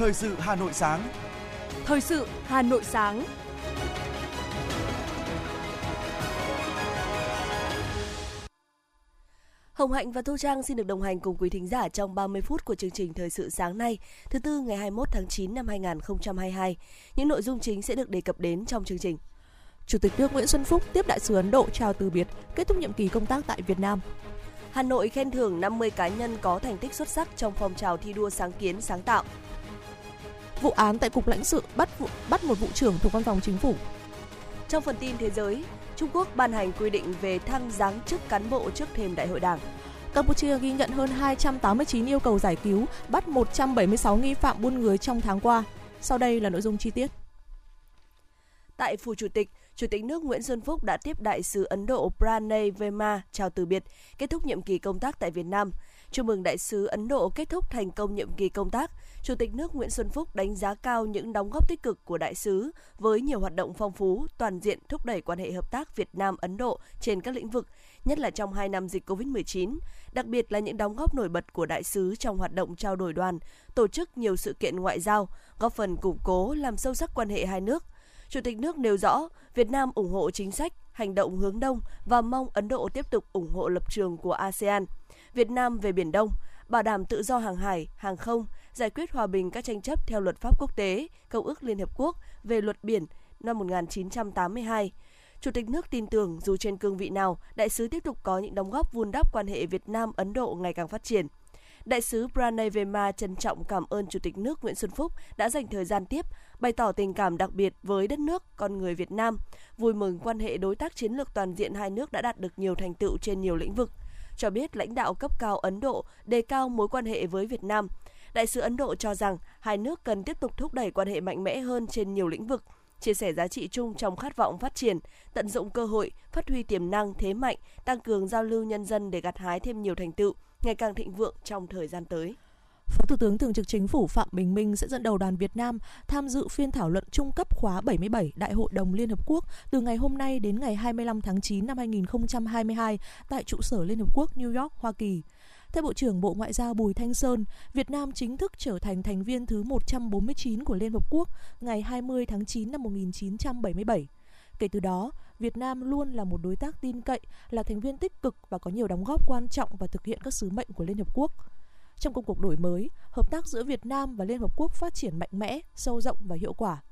Thời sự Hà Nội sáng. Thời sự Hà Nội sáng. Hồng Hạnh và Thu Trang xin được đồng hành cùng quý thính giả trong 30 phút của chương trình Thời sự sáng nay, thứ tư ngày 21 tháng 9 năm 2022. Những nội dung chính sẽ được đề cập đến trong chương trình. Chủ tịch nước Nguyễn Xuân Phúc tiếp đại sứ Ấn Độ chào từ biệt, kết thúc nhiệm kỳ công tác tại Việt Nam. Hà Nội khen thưởng 50 cá nhân có thành tích xuất sắc trong phong trào thi đua sáng kiến sáng tạo. Vụ án tại cục lãnh sự bắt vụ, bắt một vụ trưởng thuộc văn phòng chính phủ. Trong phần tin thế giới, Trung Quốc ban hành quy định về thăng giáng chức cán bộ trước thềm đại hội đảng. Campuchia ghi nhận hơn 289 yêu cầu giải cứu, bắt 176 nghi phạm buôn người trong tháng qua. Sau đây là nội dung chi tiết. Tại phủ chủ tịch, Chủ tịch nước Nguyễn Xuân Phúc đã tiếp đại sứ Ấn Độ Pranay Verma chào từ biệt, kết thúc nhiệm kỳ công tác tại Việt Nam. Chúc mừng đại sứ Ấn Độ kết thúc thành công nhiệm kỳ công tác. Chủ tịch nước Nguyễn Xuân Phúc đánh giá cao những đóng góp tích cực của đại sứ với nhiều hoạt động phong phú, toàn diện thúc đẩy quan hệ hợp tác Việt Nam Ấn Độ trên các lĩnh vực, nhất là trong hai năm dịch Covid-19, đặc biệt là những đóng góp nổi bật của đại sứ trong hoạt động trao đổi đoàn, tổ chức nhiều sự kiện ngoại giao, góp phần củng cố làm sâu sắc quan hệ hai nước – Chủ tịch nước nêu rõ, Việt Nam ủng hộ chính sách, hành động hướng đông và mong Ấn Độ tiếp tục ủng hộ lập trường của ASEAN. Việt Nam về Biển Đông, bảo đảm tự do hàng hải, hàng không, giải quyết hòa bình các tranh chấp theo luật pháp quốc tế, Công ước Liên Hợp Quốc về luật biển năm 1982. Chủ tịch nước tin tưởng dù trên cương vị nào, đại sứ tiếp tục có những đóng góp vun đắp quan hệ Việt Nam Ấn Độ ngày càng phát triển. Đại sứ Pranay Verma trân trọng cảm ơn Chủ tịch nước Nguyễn Xuân Phúc đã dành thời gian tiếp, bày tỏ tình cảm đặc biệt với đất nước, con người Việt Nam, vui mừng quan hệ đối tác chiến lược toàn diện hai nước đã đạt được nhiều thành tựu trên nhiều lĩnh vực. Cho biết lãnh đạo cấp cao Ấn Độ đề cao mối quan hệ với Việt Nam. Đại sứ Ấn Độ cho rằng hai nước cần tiếp tục thúc đẩy quan hệ mạnh mẽ hơn trên nhiều lĩnh vực, chia sẻ giá trị chung trong khát vọng phát triển, tận dụng cơ hội, phát huy tiềm năng, thế mạnh, tăng cường giao lưu nhân dân để gặt hái thêm nhiều thành tựu, ngày càng thịnh vượng trong thời gian tới. Phó Thủ tướng Thường trực Chính phủ Phạm Bình Minh sẽ dẫn đầu đoàn Việt Nam tham dự phiên thảo luận trung cấp khóa 77 Đại hội đồng Liên Hợp Quốc từ ngày hôm nay đến ngày 25 tháng 9 năm 2022 tại trụ sở Liên Hợp Quốc New York, Hoa Kỳ. Theo Bộ trưởng Bộ Ngoại giao Bùi Thanh Sơn, Việt Nam chính thức trở thành thành viên thứ 149 của Liên Hợp Quốc ngày 20 tháng 9 năm 1977. Kể từ đó, Việt Nam luôn là một đối tác tin cậy, là thành viên tích cực và có nhiều đóng góp quan trọng vào thực hiện các sứ mệnh của Liên Hợp Quốc. Trong công cuộc đổi mới, hợp tác giữa Việt Nam và Liên Hợp Quốc phát triển mạnh mẽ, sâu rộng và hiệu quả.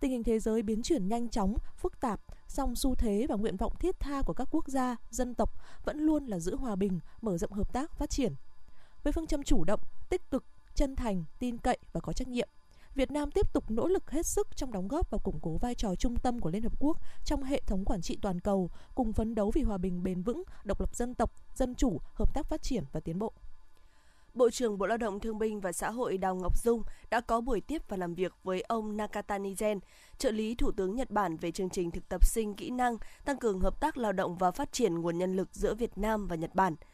Tình hình thế giới biến chuyển nhanh chóng, phức tạp, song xu thế và nguyện vọng thiết tha của các quốc gia, dân tộc vẫn luôn là giữ hòa bình, mở rộng hợp tác, phát triển. Với phương châm chủ động, tích cực, chân thành, tin cậy và có trách nhiệm, Việt Nam tiếp tục nỗ lực hết sức trong đóng góp và củng cố vai trò trung tâm của Liên Hợp Quốc trong hệ thống quản trị toàn cầu, cùng phấn đấu vì hòa bình bền vững, độc lập dân tộc, dân chủ, hợp tác phát triển và tiến bộ. Bộ trưởng Bộ Lao động Thương binh và Xã hội Đào Ngọc Dung đã có buổi tiếp và làm việc với ông Nakata Nizen, trợ lý Thủ tướng Nhật Bản về chương trình thực tập sinh kỹ năng tăng cường hợp tác lao động và phát triển nguồn nhân lực giữa Việt Nam và Nhật Bản –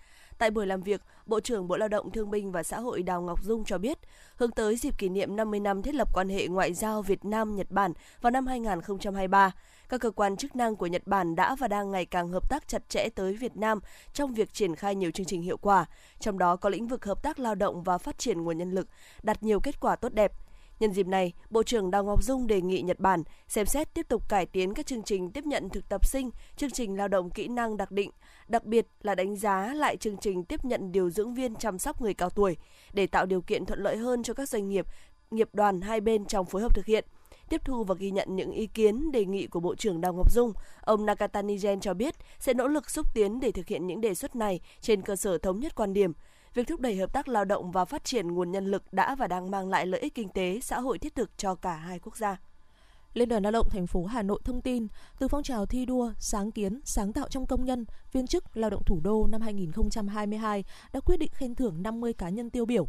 Tại buổi làm việc, Bộ trưởng Bộ Lao động Thương binh và Xã hội Đào Ngọc Dung cho biết, hướng tới dịp kỷ niệm 50 năm thiết lập quan hệ ngoại giao Việt Nam Nhật Bản vào năm 2023, các cơ quan chức năng của Nhật Bản đã và đang ngày càng hợp tác chặt chẽ tới Việt Nam trong việc triển khai nhiều chương trình hiệu quả, trong đó có lĩnh vực hợp tác lao động và phát triển nguồn nhân lực, đạt nhiều kết quả tốt đẹp. Nhân dịp này, Bộ trưởng Đào Ngọc Dung đề nghị Nhật Bản xem xét tiếp tục cải tiến các chương trình tiếp nhận thực tập sinh, chương trình lao động kỹ năng đặc định, đặc biệt là đánh giá lại chương trình tiếp nhận điều dưỡng viên chăm sóc người cao tuổi để tạo điều kiện thuận lợi hơn cho các doanh nghiệp, nghiệp đoàn hai bên trong phối hợp thực hiện. Tiếp thu và ghi nhận những ý kiến, đề nghị của Bộ trưởng Đào Ngọc Dung, ông Nakatani Gen cho biết sẽ nỗ lực xúc tiến để thực hiện những đề xuất này trên cơ sở thống nhất quan điểm, việc thúc đẩy hợp tác lao động và phát triển nguồn nhân lực đã và đang mang lại lợi ích kinh tế, xã hội thiết thực cho cả hai quốc gia. Liên đoàn Lao động thành phố Hà Nội thông tin, từ phong trào thi đua, sáng kiến, sáng tạo trong công nhân, viên chức lao động thủ đô năm 2022 đã quyết định khen thưởng 50 cá nhân tiêu biểu.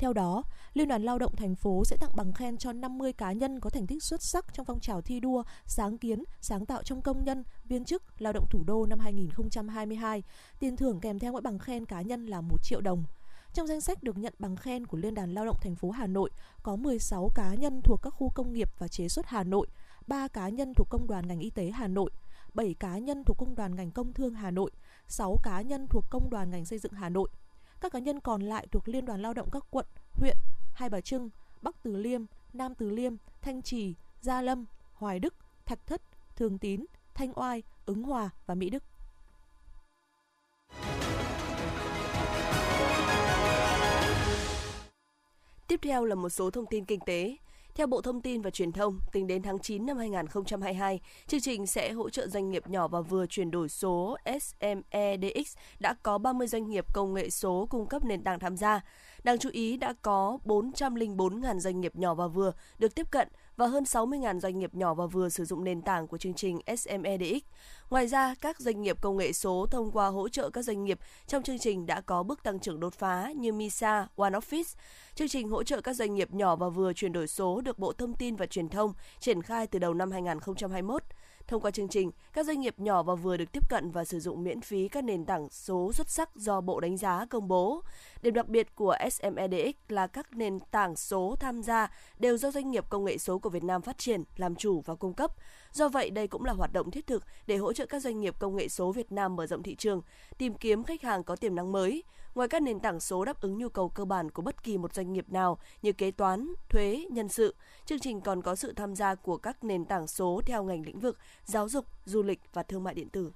Theo đó, Liên đoàn Lao động thành phố sẽ tặng bằng khen cho 50 cá nhân có thành tích xuất sắc trong phong trào thi đua, sáng kiến, sáng tạo trong công nhân, viên chức, lao động thủ đô năm 2022. Tiền thưởng kèm theo mỗi bằng khen cá nhân là 1 triệu đồng. Trong danh sách được nhận bằng khen của Liên đoàn Lao động thành phố Hà Nội có 16 cá nhân thuộc các khu công nghiệp và chế xuất Hà Nội, 3 cá nhân thuộc công đoàn ngành y tế Hà Nội, 7 cá nhân thuộc công đoàn ngành công thương Hà Nội, 6 cá nhân thuộc công đoàn ngành xây dựng Hà Nội. Các cá nhân còn lại thuộc Liên đoàn Lao động các quận, huyện, Hai Bà Trưng, Bắc Từ Liêm, Nam Từ Liêm, Thanh Trì, Gia Lâm, Hoài Đức, Thạch Thất, Thường Tín, Thanh Oai, Ứng Hòa và Mỹ Đức. Tiếp theo là một số thông tin kinh tế. Theo Bộ Thông tin và Truyền thông, tính đến tháng 9 năm 2022, chương trình sẽ hỗ trợ doanh nghiệp nhỏ và vừa chuyển đổi số SMEDX đã có 30 doanh nghiệp công nghệ số cung cấp nền tảng tham gia. Đáng chú ý đã có 404.000 doanh nghiệp nhỏ và vừa được tiếp cận và hơn 60.000 doanh nghiệp nhỏ và vừa sử dụng nền tảng của chương trình SMEDX. Ngoài ra, các doanh nghiệp công nghệ số thông qua hỗ trợ các doanh nghiệp trong chương trình đã có bước tăng trưởng đột phá như Misa, OneOffice. Chương trình hỗ trợ các doanh nghiệp nhỏ và vừa chuyển đổi số được Bộ Thông tin và Truyền thông triển khai từ đầu năm 2021. Thông qua chương trình, các doanh nghiệp nhỏ và vừa được tiếp cận và sử dụng miễn phí các nền tảng số xuất sắc do Bộ đánh giá công bố. Điểm đặc biệt của SMEDX là các nền tảng số tham gia đều do doanh nghiệp công nghệ số của Việt Nam phát triển, làm chủ và cung cấp. Do vậy, đây cũng là hoạt động thiết thực để hỗ trợ các doanh nghiệp công nghệ số Việt Nam mở rộng thị trường, tìm kiếm khách hàng có tiềm năng mới. Ngoài các nền tảng số đáp ứng nhu cầu cơ bản của bất kỳ một doanh nghiệp nào như kế toán, thuế, nhân sự, chương trình còn có sự tham gia của các nền tảng số theo ngành lĩnh vực giáo dục, du lịch và thương mại điện tử.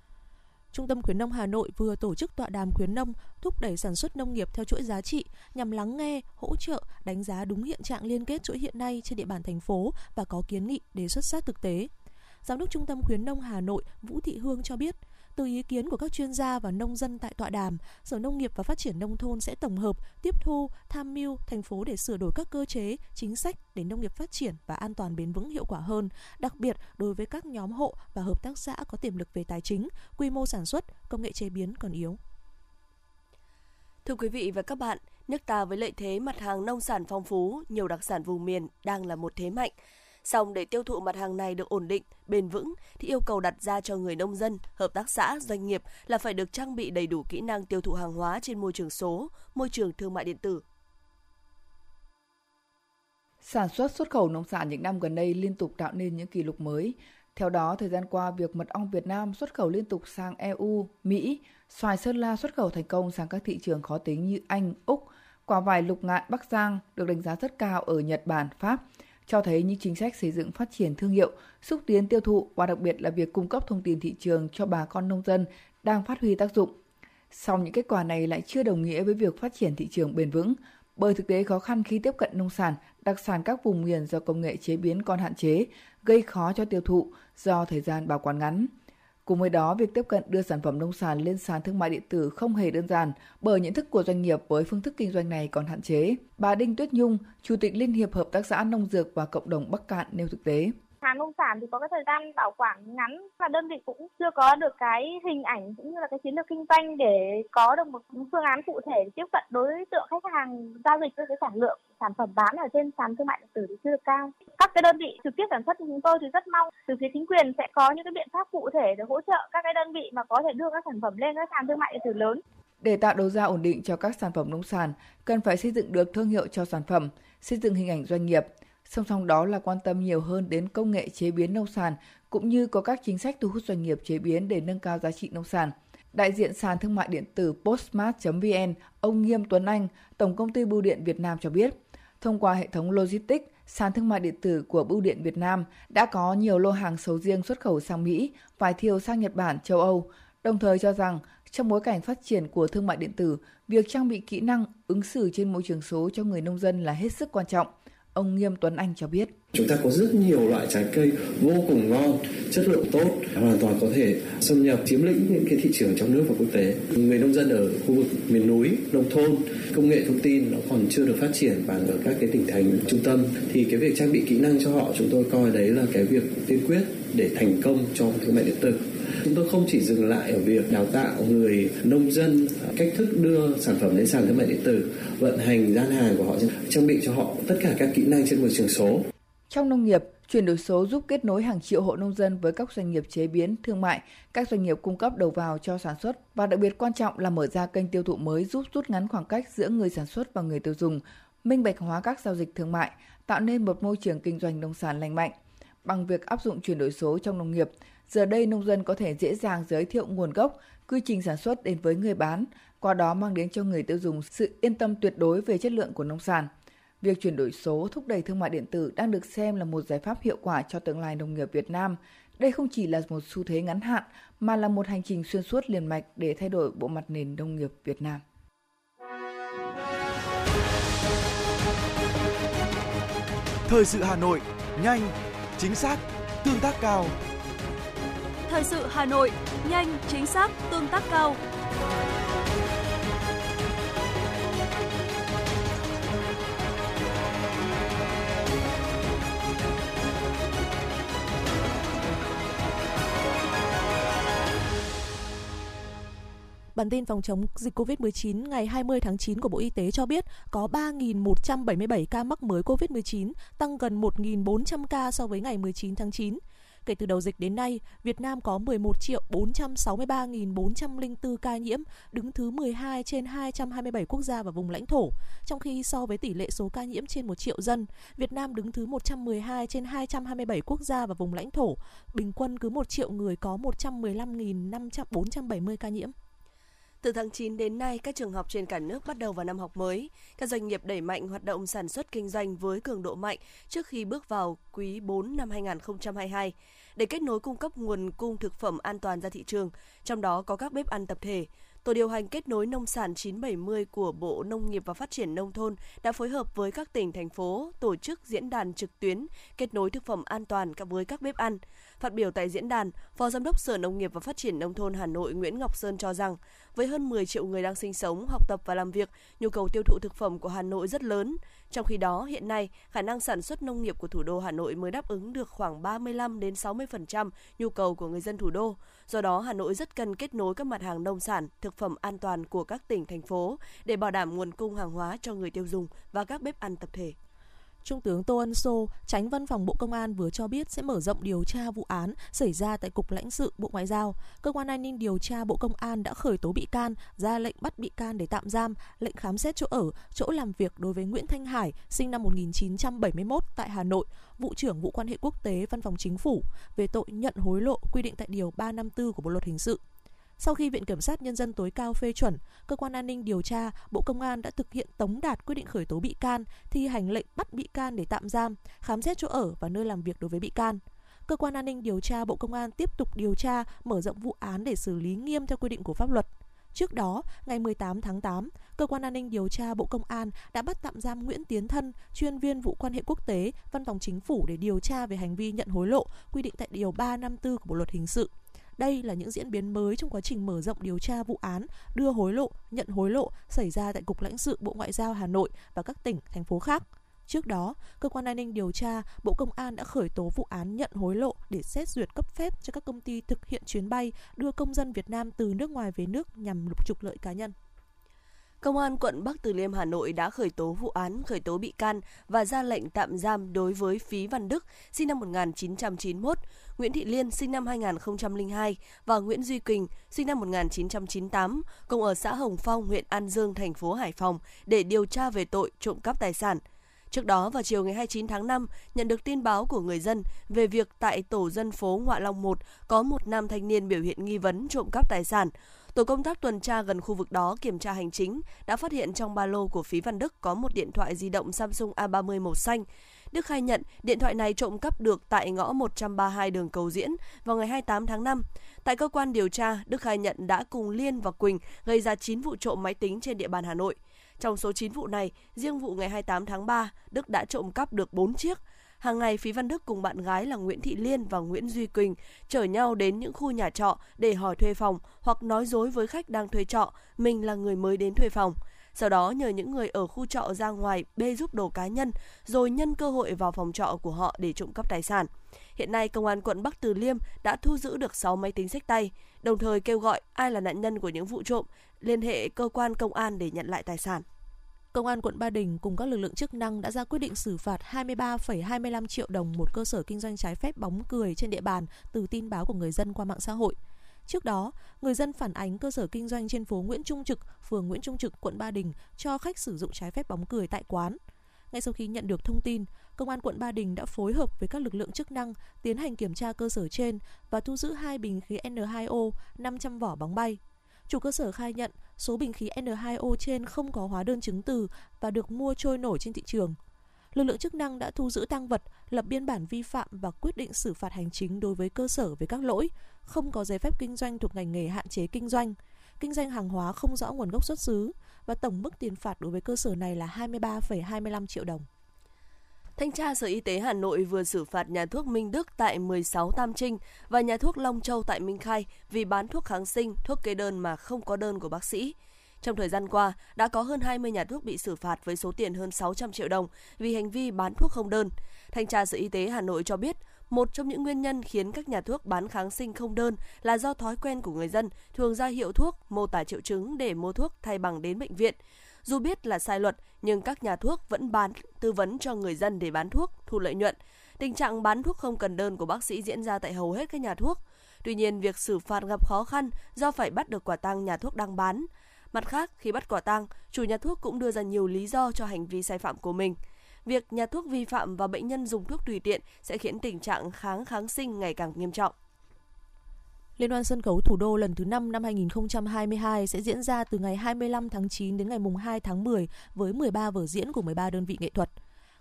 Trung tâm khuyến nông Hà Nội vừa tổ chức tọa đàm khuyến nông thúc đẩy sản xuất nông nghiệp theo chuỗi giá trị nhằm lắng nghe, hỗ trợ, đánh giá đúng hiện trạng liên kết chuỗi hiện nay trên địa bàn thành phố và có kiến nghị đề xuất sát thực tế. Giám đốc Trung tâm khuyến nông Hà Nội Vũ Thị Hương cho biết, từ ý kiến của các chuyên gia và nông dân tại tọa đàm, Sở Nông nghiệp và Phát triển Nông thôn sẽ tổng hợp, tiếp thu, tham mưu thành phố để sửa đổi các cơ chế, chính sách để nông nghiệp phát triển và an toàn bền vững hiệu quả hơn, đặc biệt đối với các nhóm hộ và hợp tác xã có tiềm lực về tài chính, quy mô sản xuất, công nghệ chế biến còn yếu. Thưa quý vị và các bạn, nước ta với lợi thế mặt hàng nông sản phong phú, nhiều đặc sản vùng miền đang là một thế mạnh. Song để tiêu thụ mặt hàng này được ổn định, bền vững thì yêu cầu đặt ra cho người nông dân, hợp tác xã, doanh nghiệp là phải được trang bị đầy đủ kỹ năng tiêu thụ hàng hóa trên môi trường số, môi trường thương mại điện tử. Sản xuất xuất khẩu nông sản những năm gần đây liên tục tạo nên những kỷ lục mới. Theo đó, thời gian qua, việc mật ong Việt Nam xuất khẩu liên tục sang EU, Mỹ, xoài Sơn La xuất khẩu thành công sang các thị trường khó tính như Anh, Úc, quả vải lục ngạn Bắc Giang được đánh giá rất cao ở Nhật Bản, Pháp – cho thấy những chính sách xây dựng phát triển thương hiệu, xúc tiến tiêu thụ và đặc biệt là việc cung cấp thông tin thị trường cho bà con nông dân đang phát huy tác dụng. Song những kết quả này lại chưa đồng nghĩa với việc phát triển thị trường bền vững, bởi thực tế khó khăn khi tiếp cận nông sản, đặc sản các vùng miền do công nghệ chế biến còn hạn chế, gây khó cho tiêu thụ do thời gian bảo quản ngắn. Cùng với đó, việc tiếp cận đưa sản phẩm nông sản lên sàn thương mại điện tử không hề đơn giản bởi nhận thức của doanh nghiệp với phương thức kinh doanh này còn hạn chế. Bà Đinh Tuyết Nhung, Chủ tịch Liên hiệp Hợp tác xã Nông Dược và Cộng đồng Bắc Cạn nêu thực tế hàng nông sản thì có cái thời gian bảo quản ngắn và đơn vị cũng chưa có được cái hình ảnh cũng như là cái chiến lược kinh doanh để có được một phương án cụ thể tiếp cận đối tượng khách hàng giao dịch với cái sản lượng sản phẩm bán ở trên sàn thương mại điện tử thì chưa được cao. Các cái đơn vị trực tiếp sản xuất của chúng tôi thì rất mong từ phía chính quyền sẽ có những cái biện pháp cụ thể để hỗ trợ các cái đơn vị mà có thể đưa các sản phẩm lên các sàn thương mại điện tử lớn. Để tạo đầu ra ổn định cho các sản phẩm nông sản, cần phải xây dựng được thương hiệu cho sản phẩm, xây dựng hình ảnh doanh nghiệp, Song song đó là quan tâm nhiều hơn đến công nghệ chế biến nông sản cũng như có các chính sách thu hút doanh nghiệp chế biến để nâng cao giá trị nông sản. Đại diện sàn thương mại điện tử postmart.vn, ông Nghiêm Tuấn Anh, Tổng công ty Bưu điện Việt Nam cho biết, thông qua hệ thống logistics, sàn thương mại điện tử của Bưu điện Việt Nam đã có nhiều lô hàng sầu riêng xuất khẩu sang Mỹ, vải thiều sang Nhật Bản, châu Âu, đồng thời cho rằng trong bối cảnh phát triển của thương mại điện tử, việc trang bị kỹ năng ứng xử trên môi trường số cho người nông dân là hết sức quan trọng – Ông Nghiêm Tuấn Anh cho biết. Chúng ta có rất nhiều loại trái cây vô cùng ngon, chất lượng tốt, hoàn toàn có thể xâm nhập chiếm lĩnh những cái thị trường trong nước và quốc tế. Người nông dân ở khu vực miền núi, nông thôn, công nghệ thông tin nó còn chưa được phát triển bằng ở các cái tỉnh thành trung tâm thì cái việc trang bị kỹ năng cho họ chúng tôi coi đấy là cái việc tiên quyết để thành công trong thương mại điện tử. Chúng tôi không chỉ dừng lại ở việc đào tạo người nông dân cách thức đưa sản phẩm lên sàn thương mại điện tử, vận hành gian hàng của họ, trang bị cho họ tất cả các kỹ năng trên môi trường số. Trong nông nghiệp, chuyển đổi số giúp kết nối hàng triệu hộ nông dân với các doanh nghiệp chế biến, thương mại, các doanh nghiệp cung cấp đầu vào cho sản xuất và đặc biệt quan trọng là mở ra kênh tiêu thụ mới giúp rút ngắn khoảng cách giữa người sản xuất và người tiêu dùng, minh bạch hóa các giao dịch thương mại, tạo nên một môi trường kinh doanh nông sản lành mạnh. Bằng việc áp dụng chuyển đổi số trong nông nghiệp, Giờ đây nông dân có thể dễ dàng giới thiệu nguồn gốc, quy trình sản xuất đến với người bán, qua đó mang đến cho người tiêu dùng sự yên tâm tuyệt đối về chất lượng của nông sản. Việc chuyển đổi số thúc đẩy thương mại điện tử đang được xem là một giải pháp hiệu quả cho tương lai nông nghiệp Việt Nam. Đây không chỉ là một xu thế ngắn hạn mà là một hành trình xuyên suốt liền mạch để thay đổi bộ mặt nền nông nghiệp Việt Nam. Thời sự Hà Nội, nhanh, chính xác, tương tác cao. Thời sự Hà Nội, nhanh, chính xác, tương tác cao. Bản tin phòng chống dịch COVID-19 ngày 20 tháng 9 của Bộ Y tế cho biết có 3.177 ca mắc mới COVID-19, tăng gần 1.400 ca so với ngày 19 tháng 9. Kể từ đầu dịch đến nay, Việt Nam có 11 triệu 463.404 ca nhiễm, đứng thứ 12 trên 227 quốc gia và vùng lãnh thổ. Trong khi so với tỷ lệ số ca nhiễm trên 1 triệu dân, Việt Nam đứng thứ 112 trên 227 quốc gia và vùng lãnh thổ. Bình quân cứ 1 triệu người có 115.470 ca nhiễm. Từ tháng 9 đến nay, các trường học trên cả nước bắt đầu vào năm học mới. Các doanh nghiệp đẩy mạnh hoạt động sản xuất kinh doanh với cường độ mạnh trước khi bước vào quý 4 năm 2022 để kết nối cung cấp nguồn cung thực phẩm an toàn ra thị trường, trong đó có các bếp ăn tập thể. Tổ điều hành kết nối nông sản 970 của Bộ Nông nghiệp và Phát triển Nông thôn đã phối hợp với các tỉnh, thành phố tổ chức diễn đàn trực tuyến kết nối thực phẩm an toàn với các bếp ăn. Phát biểu tại diễn đàn, Phó Giám đốc Sở Nông nghiệp và Phát triển Nông thôn Hà Nội Nguyễn Ngọc Sơn cho rằng, với hơn 10 triệu người đang sinh sống, học tập và làm việc, nhu cầu tiêu thụ thực phẩm của Hà Nội rất lớn. Trong khi đó, hiện nay, khả năng sản xuất nông nghiệp của thủ đô Hà Nội mới đáp ứng được khoảng 35 đến 60% nhu cầu của người dân thủ đô. Do đó, Hà Nội rất cần kết nối các mặt hàng nông sản, thực phẩm an toàn của các tỉnh, thành phố để bảo đảm nguồn cung hàng hóa cho người tiêu dùng và các bếp ăn tập thể. Trung tướng Tô Ân Sô, tránh văn phòng Bộ Công an vừa cho biết sẽ mở rộng điều tra vụ án xảy ra tại Cục lãnh sự Bộ Ngoại giao. Cơ quan an ninh điều tra Bộ Công an đã khởi tố bị can, ra lệnh bắt bị can để tạm giam, lệnh khám xét chỗ ở, chỗ làm việc đối với Nguyễn Thanh Hải, sinh năm 1971 tại Hà Nội, vụ trưởng vụ quan hệ quốc tế Văn phòng Chính phủ về tội nhận hối lộ quy định tại điều 354 của Bộ luật hình sự. Sau khi Viện Kiểm sát Nhân dân tối cao phê chuẩn, Cơ quan An ninh điều tra, Bộ Công an đã thực hiện tống đạt quyết định khởi tố bị can, thi hành lệnh bắt bị can để tạm giam, khám xét chỗ ở và nơi làm việc đối với bị can. Cơ quan An ninh điều tra Bộ Công an tiếp tục điều tra, mở rộng vụ án để xử lý nghiêm theo quy định của pháp luật. Trước đó, ngày 18 tháng 8, Cơ quan An ninh điều tra Bộ Công an đã bắt tạm giam Nguyễn Tiến Thân, chuyên viên vụ quan hệ quốc tế, Văn phòng Chính phủ để điều tra về hành vi nhận hối lộ, quy định tại Điều 354 của Bộ Luật Hình sự. Đây là những diễn biến mới trong quá trình mở rộng điều tra vụ án đưa hối lộ, nhận hối lộ xảy ra tại Cục lãnh sự Bộ Ngoại giao Hà Nội và các tỉnh, thành phố khác. Trước đó, cơ quan an ninh điều tra, Bộ Công an đã khởi tố vụ án nhận hối lộ để xét duyệt cấp phép cho các công ty thực hiện chuyến bay đưa công dân Việt Nam từ nước ngoài về nước nhằm lục trục lợi cá nhân. Công an quận Bắc Từ Liêm Hà Nội đã khởi tố vụ án, khởi tố bị can và ra lệnh tạm giam đối với Phí Văn Đức, sinh năm 1991, Nguyễn Thị Liên, sinh năm 2002 và Nguyễn Duy Quỳnh, sinh năm 1998, cùng ở xã Hồng Phong, huyện An Dương, thành phố Hải Phòng để điều tra về tội trộm cắp tài sản. Trước đó vào chiều ngày 29 tháng 5, nhận được tin báo của người dân về việc tại tổ dân phố Ngoại Long 1 có một nam thanh niên biểu hiện nghi vấn trộm cắp tài sản. Tổ công tác tuần tra gần khu vực đó kiểm tra hành chính đã phát hiện trong ba lô của Phí Văn Đức có một điện thoại di động Samsung A30 màu xanh. Đức khai nhận điện thoại này trộm cắp được tại ngõ 132 đường Cầu Diễn vào ngày 28 tháng 5. Tại cơ quan điều tra, Đức khai nhận đã cùng Liên và Quỳnh gây ra 9 vụ trộm máy tính trên địa bàn Hà Nội. Trong số 9 vụ này, riêng vụ ngày 28 tháng 3, Đức đã trộm cắp được 4 chiếc, Hàng ngày Phí Văn Đức cùng bạn gái là Nguyễn Thị Liên và Nguyễn Duy Quỳnh chở nhau đến những khu nhà trọ để hỏi thuê phòng hoặc nói dối với khách đang thuê trọ mình là người mới đến thuê phòng. Sau đó nhờ những người ở khu trọ ra ngoài bê giúp đồ cá nhân rồi nhân cơ hội vào phòng trọ của họ để trộm cắp tài sản. Hiện nay công an quận Bắc Từ Liêm đã thu giữ được 6 máy tính sách tay, đồng thời kêu gọi ai là nạn nhân của những vụ trộm liên hệ cơ quan công an để nhận lại tài sản. Công an quận Ba Đình cùng các lực lượng chức năng đã ra quyết định xử phạt 23,25 triệu đồng một cơ sở kinh doanh trái phép bóng cười trên địa bàn từ tin báo của người dân qua mạng xã hội. Trước đó, người dân phản ánh cơ sở kinh doanh trên phố Nguyễn Trung Trực, phường Nguyễn Trung Trực, quận Ba Đình cho khách sử dụng trái phép bóng cười tại quán. Ngay sau khi nhận được thông tin, Công an quận Ba Đình đã phối hợp với các lực lượng chức năng tiến hành kiểm tra cơ sở trên và thu giữ hai bình khí N2O, 500 vỏ bóng bay. Chủ cơ sở khai nhận số bình khí N2O trên không có hóa đơn chứng từ và được mua trôi nổi trên thị trường. lực lượng chức năng đã thu giữ tăng vật, lập biên bản vi phạm và quyết định xử phạt hành chính đối với cơ sở về các lỗi không có giấy phép kinh doanh thuộc ngành nghề hạn chế kinh doanh, kinh doanh hàng hóa không rõ nguồn gốc xuất xứ và tổng mức tiền phạt đối với cơ sở này là 23,25 triệu đồng. Thanh tra Sở Y tế Hà Nội vừa xử phạt nhà thuốc Minh Đức tại 16 Tam Trinh và nhà thuốc Long Châu tại Minh Khai vì bán thuốc kháng sinh, thuốc kê đơn mà không có đơn của bác sĩ. Trong thời gian qua, đã có hơn 20 nhà thuốc bị xử phạt với số tiền hơn 600 triệu đồng vì hành vi bán thuốc không đơn. Thanh tra Sở Y tế Hà Nội cho biết, một trong những nguyên nhân khiến các nhà thuốc bán kháng sinh không đơn là do thói quen của người dân thường ra hiệu thuốc, mô tả triệu chứng để mua thuốc thay bằng đến bệnh viện. Dù biết là sai luật, nhưng các nhà thuốc vẫn bán tư vấn cho người dân để bán thuốc, thu lợi nhuận. Tình trạng bán thuốc không cần đơn của bác sĩ diễn ra tại hầu hết các nhà thuốc. Tuy nhiên, việc xử phạt gặp khó khăn do phải bắt được quả tang nhà thuốc đang bán. Mặt khác, khi bắt quả tang, chủ nhà thuốc cũng đưa ra nhiều lý do cho hành vi sai phạm của mình. Việc nhà thuốc vi phạm và bệnh nhân dùng thuốc tùy tiện sẽ khiến tình trạng kháng kháng sinh ngày càng nghiêm trọng. Liên hoan sân khấu thủ đô lần thứ 5 năm 2022 sẽ diễn ra từ ngày 25 tháng 9 đến ngày 2 tháng 10 với 13 vở diễn của 13 đơn vị nghệ thuật.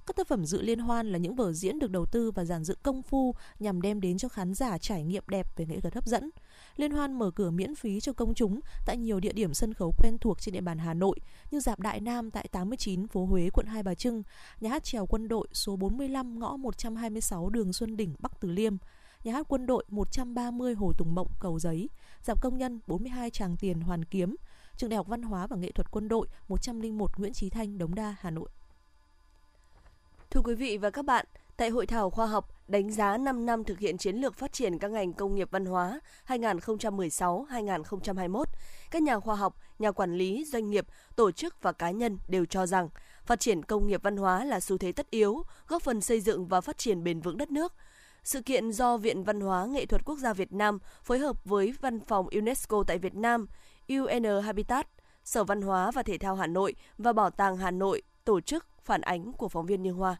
Các tác phẩm dự liên hoan là những vở diễn được đầu tư và giàn dựng công phu nhằm đem đến cho khán giả trải nghiệm đẹp về nghệ thuật hấp dẫn. Liên hoan mở cửa miễn phí cho công chúng tại nhiều địa điểm sân khấu quen thuộc trên địa bàn Hà Nội như Dạp Đại Nam tại 89 phố Huế, quận Hai Bà Trưng, Nhà hát trèo quân đội số 45 ngõ 126 đường Xuân Đỉnh, Bắc Từ Liêm, Nhà hát quân đội 130 Hồ Tùng Mộng, Cầu Giấy, Dạp Công nhân 42 Tràng Tiền, Hoàn Kiếm, Trường Đại học Văn hóa và Nghệ thuật Quân đội 101 Nguyễn Trí Thanh, Đống Đa, Hà Nội. Thưa quý vị và các bạn, tại hội thảo khoa học đánh giá 5 năm thực hiện chiến lược phát triển các ngành công nghiệp văn hóa 2016-2021, các nhà khoa học, nhà quản lý, doanh nghiệp, tổ chức và cá nhân đều cho rằng phát triển công nghiệp văn hóa là xu thế tất yếu, góp phần xây dựng và phát triển bền vững đất nước. Sự kiện do Viện Văn hóa Nghệ thuật Quốc gia Việt Nam phối hợp với Văn phòng UNESCO tại Việt Nam, UN Habitat, Sở Văn hóa và Thể thao Hà Nội và Bảo tàng Hà Nội tổ chức phản ánh của phóng viên Như Hoa.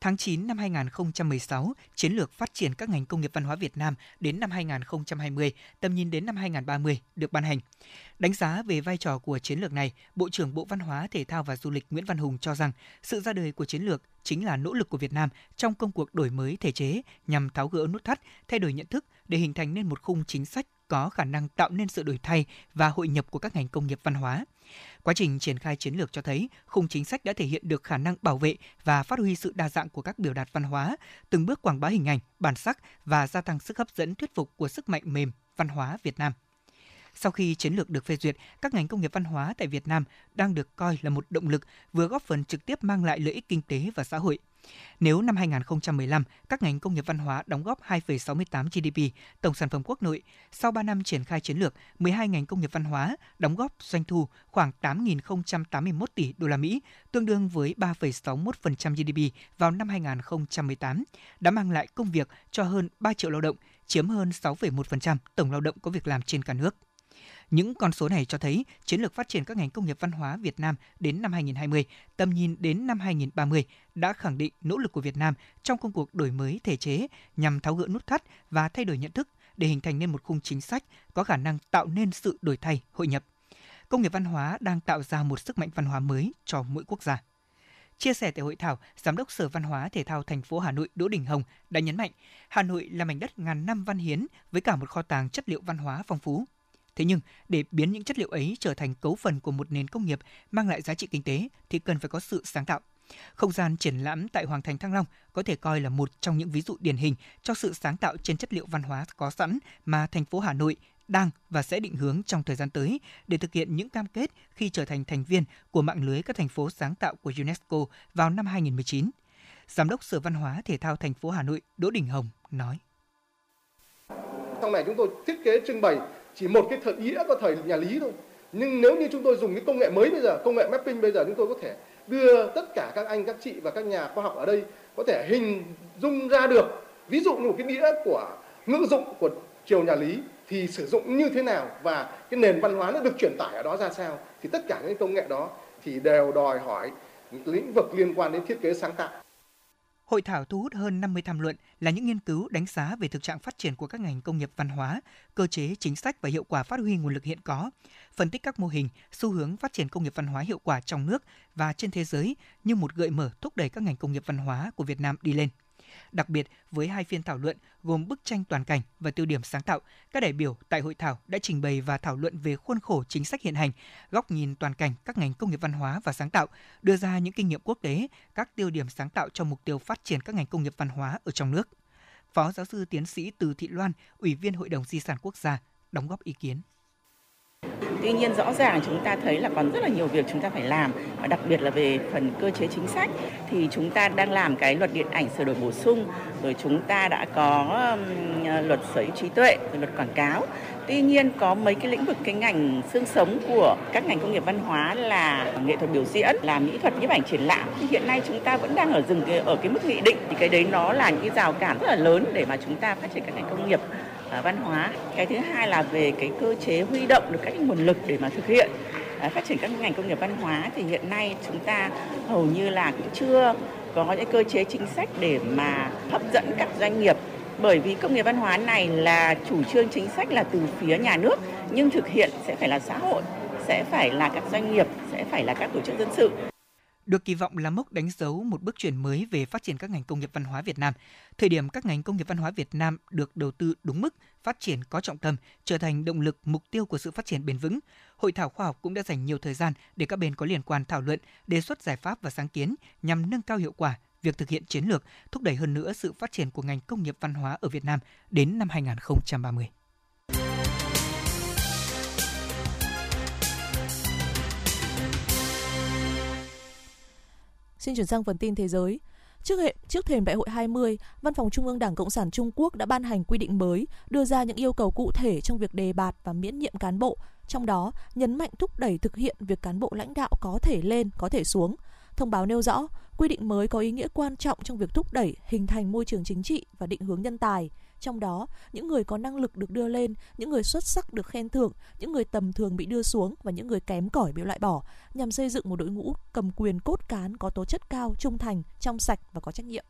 Tháng 9 năm 2016, chiến lược phát triển các ngành công nghiệp văn hóa Việt Nam đến năm 2020, tầm nhìn đến năm 2030 được ban hành. Đánh giá về vai trò của chiến lược này, Bộ trưởng Bộ Văn hóa, Thể thao và Du lịch Nguyễn Văn Hùng cho rằng sự ra đời của chiến lược chính là nỗ lực của Việt Nam trong công cuộc đổi mới thể chế nhằm tháo gỡ nút thắt, thay đổi nhận thức để hình thành nên một khung chính sách có khả năng tạo nên sự đổi thay và hội nhập của các ngành công nghiệp văn hóa. Quá trình triển khai chiến lược cho thấy khung chính sách đã thể hiện được khả năng bảo vệ và phát huy sự đa dạng của các biểu đạt văn hóa, từng bước quảng bá hình ảnh, bản sắc và gia tăng sức hấp dẫn thuyết phục của sức mạnh mềm văn hóa Việt Nam. Sau khi chiến lược được phê duyệt, các ngành công nghiệp văn hóa tại Việt Nam đang được coi là một động lực vừa góp phần trực tiếp mang lại lợi ích kinh tế và xã hội. Nếu năm 2015, các ngành công nghiệp văn hóa đóng góp 2,68 GDP, tổng sản phẩm quốc nội, sau 3 năm triển khai chiến lược, 12 ngành công nghiệp văn hóa đóng góp doanh thu khoảng 8.081 tỷ đô la Mỹ, tương đương với 3,61% GDP vào năm 2018, đã mang lại công việc cho hơn 3 triệu lao động, chiếm hơn 6,1% tổng lao động có việc làm trên cả nước. Những con số này cho thấy chiến lược phát triển các ngành công nghiệp văn hóa Việt Nam đến năm 2020, tầm nhìn đến năm 2030 đã khẳng định nỗ lực của Việt Nam trong công cuộc đổi mới thể chế nhằm tháo gỡ nút thắt và thay đổi nhận thức để hình thành nên một khung chính sách có khả năng tạo nên sự đổi thay, hội nhập. Công nghiệp văn hóa đang tạo ra một sức mạnh văn hóa mới cho mỗi quốc gia. Chia sẻ tại hội thảo, Giám đốc Sở Văn hóa Thể thao thành phố Hà Nội Đỗ Đình Hồng đã nhấn mạnh, Hà Nội là mảnh đất ngàn năm văn hiến với cả một kho tàng chất liệu văn hóa phong phú. Thế nhưng, để biến những chất liệu ấy trở thành cấu phần của một nền công nghiệp mang lại giá trị kinh tế thì cần phải có sự sáng tạo. Không gian triển lãm tại Hoàng thành Thăng Long có thể coi là một trong những ví dụ điển hình cho sự sáng tạo trên chất liệu văn hóa có sẵn mà thành phố Hà Nội đang và sẽ định hướng trong thời gian tới để thực hiện những cam kết khi trở thành thành viên của mạng lưới các thành phố sáng tạo của UNESCO vào năm 2019. Giám đốc Sở Văn hóa Thể thao thành phố Hà Nội Đỗ Đình Hồng nói. Trong này chúng tôi thiết kế trưng bày chỉ một cái thời nghĩa có thời nhà Lý thôi. Nhưng nếu như chúng tôi dùng cái công nghệ mới bây giờ, công nghệ mapping bây giờ chúng tôi có thể đưa tất cả các anh, các chị và các nhà khoa học ở đây có thể hình dung ra được ví dụ như một cái đĩa của ngữ dụng của triều nhà Lý thì sử dụng như thế nào và cái nền văn hóa nó được truyền tải ở đó ra sao thì tất cả những công nghệ đó thì đều đòi hỏi lĩnh vực liên quan đến thiết kế sáng tạo Hội thảo thu hút hơn 50 tham luận là những nghiên cứu đánh giá về thực trạng phát triển của các ngành công nghiệp văn hóa, cơ chế, chính sách và hiệu quả phát huy nguồn lực hiện có, phân tích các mô hình, xu hướng phát triển công nghiệp văn hóa hiệu quả trong nước và trên thế giới như một gợi mở thúc đẩy các ngành công nghiệp văn hóa của Việt Nam đi lên. Đặc biệt, với hai phiên thảo luận gồm bức tranh toàn cảnh và tiêu điểm sáng tạo, các đại biểu tại hội thảo đã trình bày và thảo luận về khuôn khổ chính sách hiện hành, góc nhìn toàn cảnh các ngành công nghiệp văn hóa và sáng tạo, đưa ra những kinh nghiệm quốc tế, các tiêu điểm sáng tạo cho mục tiêu phát triển các ngành công nghiệp văn hóa ở trong nước. Phó giáo sư tiến sĩ Từ Thị Loan, Ủy viên Hội đồng Di sản Quốc gia, đóng góp ý kiến. Tuy nhiên rõ ràng chúng ta thấy là còn rất là nhiều việc chúng ta phải làm và đặc biệt là về phần cơ chế chính sách thì chúng ta đang làm cái luật điện ảnh sửa đổi bổ sung rồi chúng ta đã có ờ, luật sở hữu trí tuệ rồi luật quảng cáo. Tuy nhiên có mấy cái lĩnh vực cái ngành xương sống của các ngành công nghiệp văn hóa là nghệ thuật biểu diễn, là mỹ thuật nhiếp ảnh triển lãm thì hiện nay chúng ta vẫn đang ở dừng ở cái mức nghị định thì cái đấy nó là những cái rào cản rất là lớn để mà chúng ta phát triển các ngành công nghiệp văn hóa. Cái thứ hai là về cái cơ chế huy động được các nguồn lực để mà thực hiện à, phát triển các ngành công nghiệp văn hóa thì hiện nay chúng ta hầu như là cũng chưa có những cơ chế chính sách để mà hấp dẫn các doanh nghiệp. Bởi vì công nghiệp văn hóa này là chủ trương chính sách là từ phía nhà nước nhưng thực hiện sẽ phải là xã hội sẽ phải là các doanh nghiệp sẽ phải là các tổ chức dân sự được kỳ vọng là mốc đánh dấu một bước chuyển mới về phát triển các ngành công nghiệp văn hóa Việt Nam. Thời điểm các ngành công nghiệp văn hóa Việt Nam được đầu tư đúng mức, phát triển có trọng tâm, trở thành động lực mục tiêu của sự phát triển bền vững. Hội thảo khoa học cũng đã dành nhiều thời gian để các bên có liên quan thảo luận, đề xuất giải pháp và sáng kiến nhằm nâng cao hiệu quả việc thực hiện chiến lược, thúc đẩy hơn nữa sự phát triển của ngành công nghiệp văn hóa ở Việt Nam đến năm 2030. Xin chuyển sang phần tin thế giới. Trước hệ, trước thềm Đại hội 20, Văn phòng Trung ương Đảng Cộng sản Trung Quốc đã ban hành quy định mới, đưa ra những yêu cầu cụ thể trong việc đề bạt và miễn nhiệm cán bộ, trong đó nhấn mạnh thúc đẩy thực hiện việc cán bộ lãnh đạo có thể lên, có thể xuống. Thông báo nêu rõ, quy định mới có ý nghĩa quan trọng trong việc thúc đẩy hình thành môi trường chính trị và định hướng nhân tài – trong đó, những người có năng lực được đưa lên, những người xuất sắc được khen thưởng, những người tầm thường bị đưa xuống và những người kém cỏi bị loại bỏ, nhằm xây dựng một đội ngũ cầm quyền cốt cán có tố chất cao, trung thành, trong sạch và có trách nhiệm.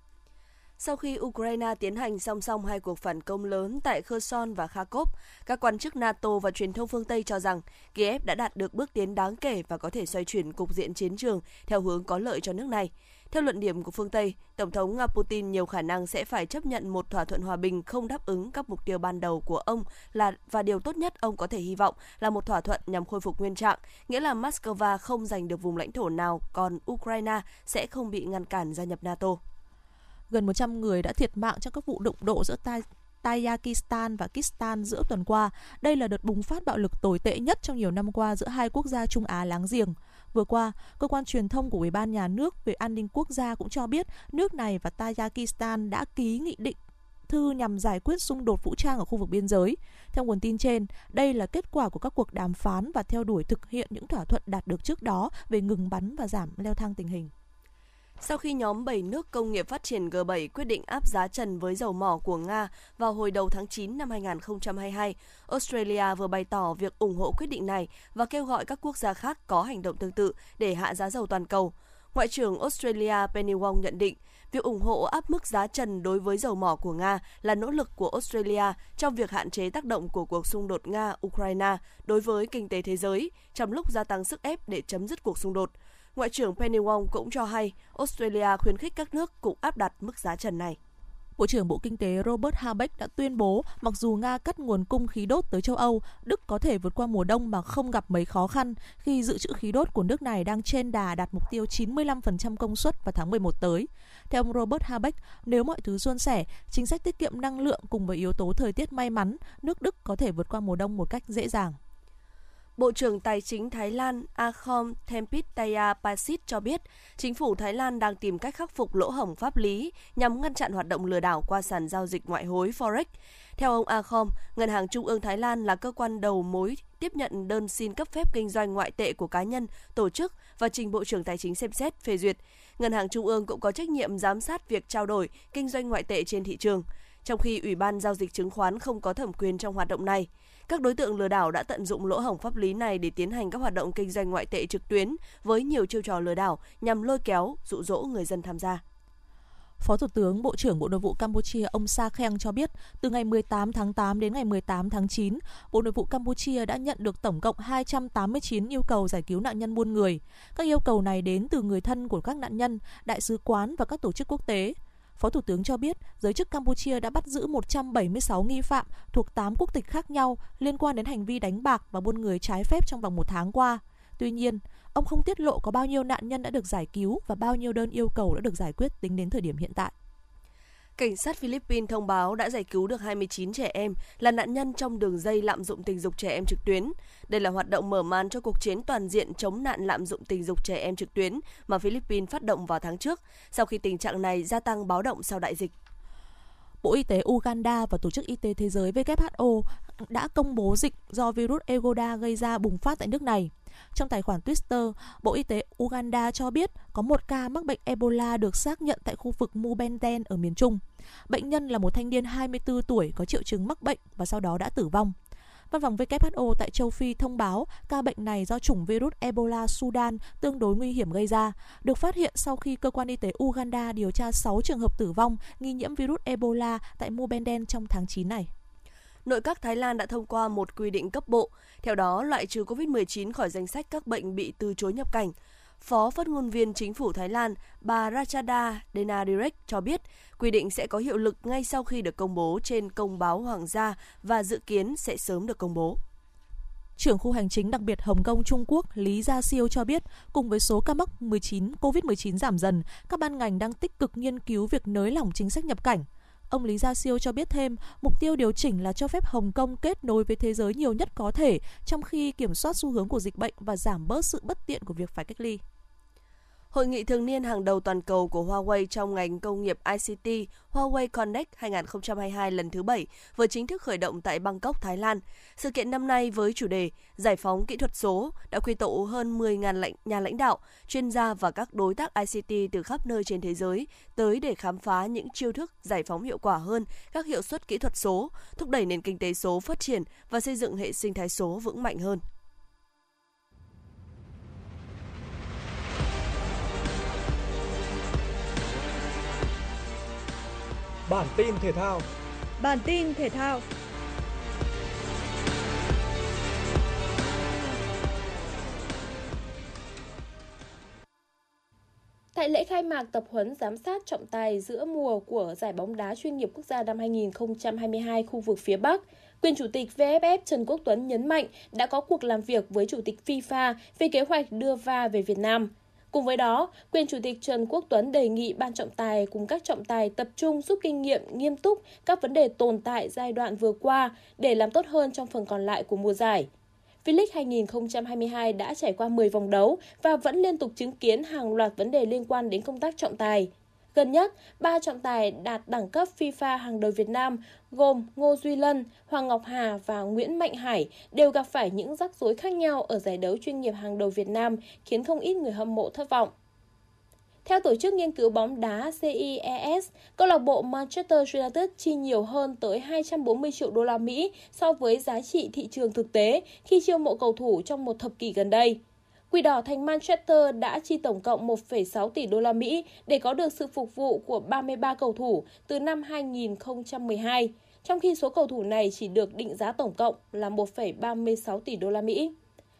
Sau khi Ukraine tiến hành song song hai cuộc phản công lớn tại Kherson và Kharkov, các quan chức NATO và truyền thông phương Tây cho rằng Kiev đã đạt được bước tiến đáng kể và có thể xoay chuyển cục diện chiến trường theo hướng có lợi cho nước này. Theo luận điểm của phương Tây, Tổng thống Nga Putin nhiều khả năng sẽ phải chấp nhận một thỏa thuận hòa bình không đáp ứng các mục tiêu ban đầu của ông là và điều tốt nhất ông có thể hy vọng là một thỏa thuận nhằm khôi phục nguyên trạng, nghĩa là Moscow không giành được vùng lãnh thổ nào, còn Ukraine sẽ không bị ngăn cản gia nhập NATO. Gần 100 người đã thiệt mạng trong các vụ đụng độ giữa tai Tajikistan và Kistan giữa tuần qua. Đây là đợt bùng phát bạo lực tồi tệ nhất trong nhiều năm qua giữa hai quốc gia Trung Á láng giềng. Vừa qua, cơ quan truyền thông của Ủy ban Nhà nước về an ninh quốc gia cũng cho biết nước này và Tajikistan đã ký nghị định thư nhằm giải quyết xung đột vũ trang ở khu vực biên giới. Theo nguồn tin trên, đây là kết quả của các cuộc đàm phán và theo đuổi thực hiện những thỏa thuận đạt được trước đó về ngừng bắn và giảm leo thang tình hình. Sau khi nhóm 7 nước công nghiệp phát triển G7 quyết định áp giá trần với dầu mỏ của Nga vào hồi đầu tháng 9 năm 2022, Australia vừa bày tỏ việc ủng hộ quyết định này và kêu gọi các quốc gia khác có hành động tương tự để hạ giá dầu toàn cầu. Ngoại trưởng Australia Penny Wong nhận định, việc ủng hộ áp mức giá trần đối với dầu mỏ của Nga là nỗ lực của Australia trong việc hạn chế tác động của cuộc xung đột Nga-Ukraine đối với kinh tế thế giới trong lúc gia tăng sức ép để chấm dứt cuộc xung đột. Ngoại trưởng Penny Wong cũng cho hay Australia khuyến khích các nước cũng áp đặt mức giá trần này. Bộ trưởng Bộ Kinh tế Robert Habeck đã tuyên bố mặc dù Nga cắt nguồn cung khí đốt tới châu Âu, Đức có thể vượt qua mùa đông mà không gặp mấy khó khăn khi dự trữ khí đốt của nước này đang trên đà đạt mục tiêu 95% công suất vào tháng 11 tới. Theo ông Robert Habeck, nếu mọi thứ suôn sẻ, chính sách tiết kiệm năng lượng cùng với yếu tố thời tiết may mắn, nước Đức có thể vượt qua mùa đông một cách dễ dàng. Bộ trưởng Tài chính Thái Lan Akhom Thempitaya Pasit cho biết, chính phủ Thái Lan đang tìm cách khắc phục lỗ hổng pháp lý nhằm ngăn chặn hoạt động lừa đảo qua sàn giao dịch ngoại hối Forex. Theo ông Akhom, Ngân hàng Trung ương Thái Lan là cơ quan đầu mối tiếp nhận đơn xin cấp phép kinh doanh ngoại tệ của cá nhân, tổ chức và trình Bộ trưởng Tài chính xem xét phê duyệt. Ngân hàng Trung ương cũng có trách nhiệm giám sát việc trao đổi, kinh doanh ngoại tệ trên thị trường, trong khi Ủy ban Giao dịch Chứng khoán không có thẩm quyền trong hoạt động này. Các đối tượng lừa đảo đã tận dụng lỗ hổng pháp lý này để tiến hành các hoạt động kinh doanh ngoại tệ trực tuyến với nhiều chiêu trò lừa đảo nhằm lôi kéo, dụ dỗ người dân tham gia. Phó Thủ tướng Bộ trưởng Bộ Nội vụ Campuchia ông Sa Kheng cho biết, từ ngày 18 tháng 8 đến ngày 18 tháng 9, Bộ Nội vụ Campuchia đã nhận được tổng cộng 289 yêu cầu giải cứu nạn nhân buôn người. Các yêu cầu này đến từ người thân của các nạn nhân, đại sứ quán và các tổ chức quốc tế. Phó Thủ tướng cho biết, giới chức Campuchia đã bắt giữ 176 nghi phạm thuộc 8 quốc tịch khác nhau liên quan đến hành vi đánh bạc và buôn người trái phép trong vòng một tháng qua. Tuy nhiên, ông không tiết lộ có bao nhiêu nạn nhân đã được giải cứu và bao nhiêu đơn yêu cầu đã được giải quyết tính đến thời điểm hiện tại. Cảnh sát Philippines thông báo đã giải cứu được 29 trẻ em là nạn nhân trong đường dây lạm dụng tình dục trẻ em trực tuyến. Đây là hoạt động mở màn cho cuộc chiến toàn diện chống nạn lạm dụng tình dục trẻ em trực tuyến mà Philippines phát động vào tháng trước, sau khi tình trạng này gia tăng báo động sau đại dịch. Bộ Y tế Uganda và Tổ chức Y tế Thế giới WHO đã công bố dịch do virus Ebola gây ra bùng phát tại nước này. Trong tài khoản Twitter, Bộ Y tế Uganda cho biết có một ca mắc bệnh Ebola được xác nhận tại khu vực Mubenden ở miền Trung. Bệnh nhân là một thanh niên 24 tuổi có triệu chứng mắc bệnh và sau đó đã tử vong. Văn phòng WHO tại châu Phi thông báo ca bệnh này do chủng virus Ebola Sudan tương đối nguy hiểm gây ra, được phát hiện sau khi cơ quan y tế Uganda điều tra 6 trường hợp tử vong nghi nhiễm virus Ebola tại Mubenden trong tháng 9 này nội các Thái Lan đã thông qua một quy định cấp bộ, theo đó loại trừ COVID-19 khỏi danh sách các bệnh bị từ chối nhập cảnh. Phó phát ngôn viên chính phủ Thái Lan bà Rachada Denadirek cho biết quy định sẽ có hiệu lực ngay sau khi được công bố trên công báo hoàng gia và dự kiến sẽ sớm được công bố. Trưởng khu hành chính đặc biệt Hồng Kông Trung Quốc Lý Gia Siêu cho biết, cùng với số ca mắc 19 COVID-19 giảm dần, các ban ngành đang tích cực nghiên cứu việc nới lỏng chính sách nhập cảnh. Ông Lý Gia Siêu cho biết thêm, mục tiêu điều chỉnh là cho phép Hồng Kông kết nối với thế giới nhiều nhất có thể, trong khi kiểm soát xu hướng của dịch bệnh và giảm bớt sự bất tiện của việc phải cách ly. Hội nghị thường niên hàng đầu toàn cầu của Huawei trong ngành công nghiệp ICT Huawei Connect 2022 lần thứ 7 vừa chính thức khởi động tại Bangkok, Thái Lan. Sự kiện năm nay với chủ đề Giải phóng kỹ thuật số đã quy tụ hơn 10.000 lãnh, nhà lãnh đạo, chuyên gia và các đối tác ICT từ khắp nơi trên thế giới tới để khám phá những chiêu thức giải phóng hiệu quả hơn các hiệu suất kỹ thuật số, thúc đẩy nền kinh tế số phát triển và xây dựng hệ sinh thái số vững mạnh hơn. Bản tin thể thao. Bản tin thể thao. Tại lễ khai mạc tập huấn giám sát trọng tài giữa mùa của giải bóng đá chuyên nghiệp quốc gia năm 2022 khu vực phía Bắc, quyền chủ tịch VFF Trần Quốc Tuấn nhấn mạnh đã có cuộc làm việc với chủ tịch FIFA về kế hoạch đưa VAR về Việt Nam. Cùng với đó, quyền chủ tịch Trần Quốc Tuấn đề nghị ban trọng tài cùng các trọng tài tập trung rút kinh nghiệm nghiêm túc các vấn đề tồn tại giai đoạn vừa qua để làm tốt hơn trong phần còn lại của mùa giải. V-League 2022 đã trải qua 10 vòng đấu và vẫn liên tục chứng kiến hàng loạt vấn đề liên quan đến công tác trọng tài. Gần nhất, ba trọng tài đạt đẳng cấp FIFA hàng đầu Việt Nam gồm Ngô Duy Lân, Hoàng Ngọc Hà và Nguyễn Mạnh Hải đều gặp phải những rắc rối khác nhau ở giải đấu chuyên nghiệp hàng đầu Việt Nam, khiến không ít người hâm mộ thất vọng. Theo tổ chức nghiên cứu bóng đá CIES, câu lạc bộ Manchester United chi nhiều hơn tới 240 triệu đô la Mỹ so với giá trị thị trường thực tế khi chiêu mộ cầu thủ trong một thập kỷ gần đây. Quỷ đỏ thành Manchester đã chi tổng cộng 1,6 tỷ đô la Mỹ để có được sự phục vụ của 33 cầu thủ từ năm 2012, trong khi số cầu thủ này chỉ được định giá tổng cộng là 1,36 tỷ đô la Mỹ.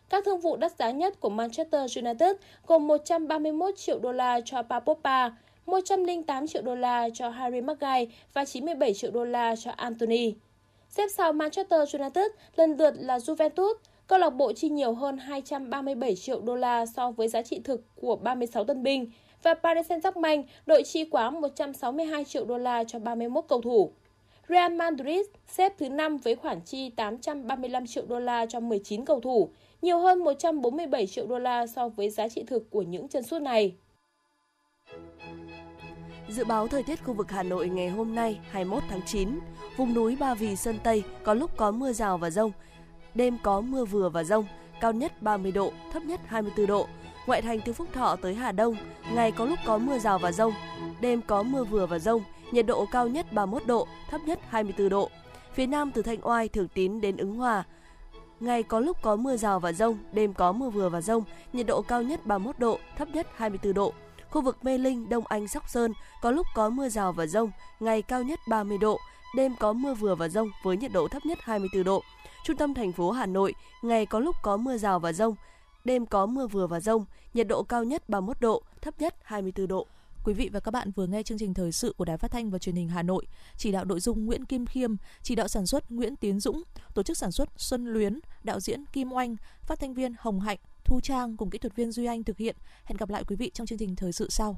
Các thương vụ đắt giá nhất của Manchester United gồm 131 triệu đô la cho Papopa, 108 triệu đô la cho Harry Maguire và 97 triệu đô la cho Anthony. Xếp sau Manchester United lần lượt là Juventus, Câu lạc bộ chi nhiều hơn 237 triệu đô la so với giá trị thực của 36 tân binh và Paris Saint-Germain đội chi quá 162 triệu đô la cho 31 cầu thủ. Real Madrid xếp thứ 5 với khoản chi 835 triệu đô la cho 19 cầu thủ, nhiều hơn 147 triệu đô la so với giá trị thực của những chân sút này. Dự báo thời tiết khu vực Hà Nội ngày hôm nay 21 tháng 9, vùng núi Ba Vì Sơn Tây có lúc có mưa rào và rông, đêm có mưa vừa và rông, cao nhất 30 độ, thấp nhất 24 độ. Ngoại thành từ Phúc Thọ tới Hà Đông, ngày có lúc có mưa rào và rông, đêm có mưa vừa và rông, nhiệt độ cao nhất 31 độ, thấp nhất 24 độ. Phía Nam từ Thanh Oai, Thường Tín đến Ứng Hòa, ngày có lúc có mưa rào và rông, đêm có mưa vừa và rông, nhiệt độ cao nhất 31 độ, thấp nhất 24 độ. Khu vực Mê Linh, Đông Anh, Sóc Sơn có lúc có mưa rào và rông, ngày cao nhất 30 độ, đêm có mưa vừa và rông với nhiệt độ thấp nhất 24 độ. Trung tâm thành phố Hà Nội, ngày có lúc có mưa rào và rông, đêm có mưa vừa và rông, nhiệt độ cao nhất 31 độ, thấp nhất 24 độ. Quý vị và các bạn vừa nghe chương trình thời sự của Đài Phát thanh và Truyền hình Hà Nội. Chỉ đạo nội dung Nguyễn Kim Khiêm, chỉ đạo sản xuất Nguyễn Tiến Dũng, tổ chức sản xuất Xuân Luyến, đạo diễn Kim Oanh, phát thanh viên Hồng Hạnh, Thu Trang cùng kỹ thuật viên Duy Anh thực hiện. Hẹn gặp lại quý vị trong chương trình thời sự sau.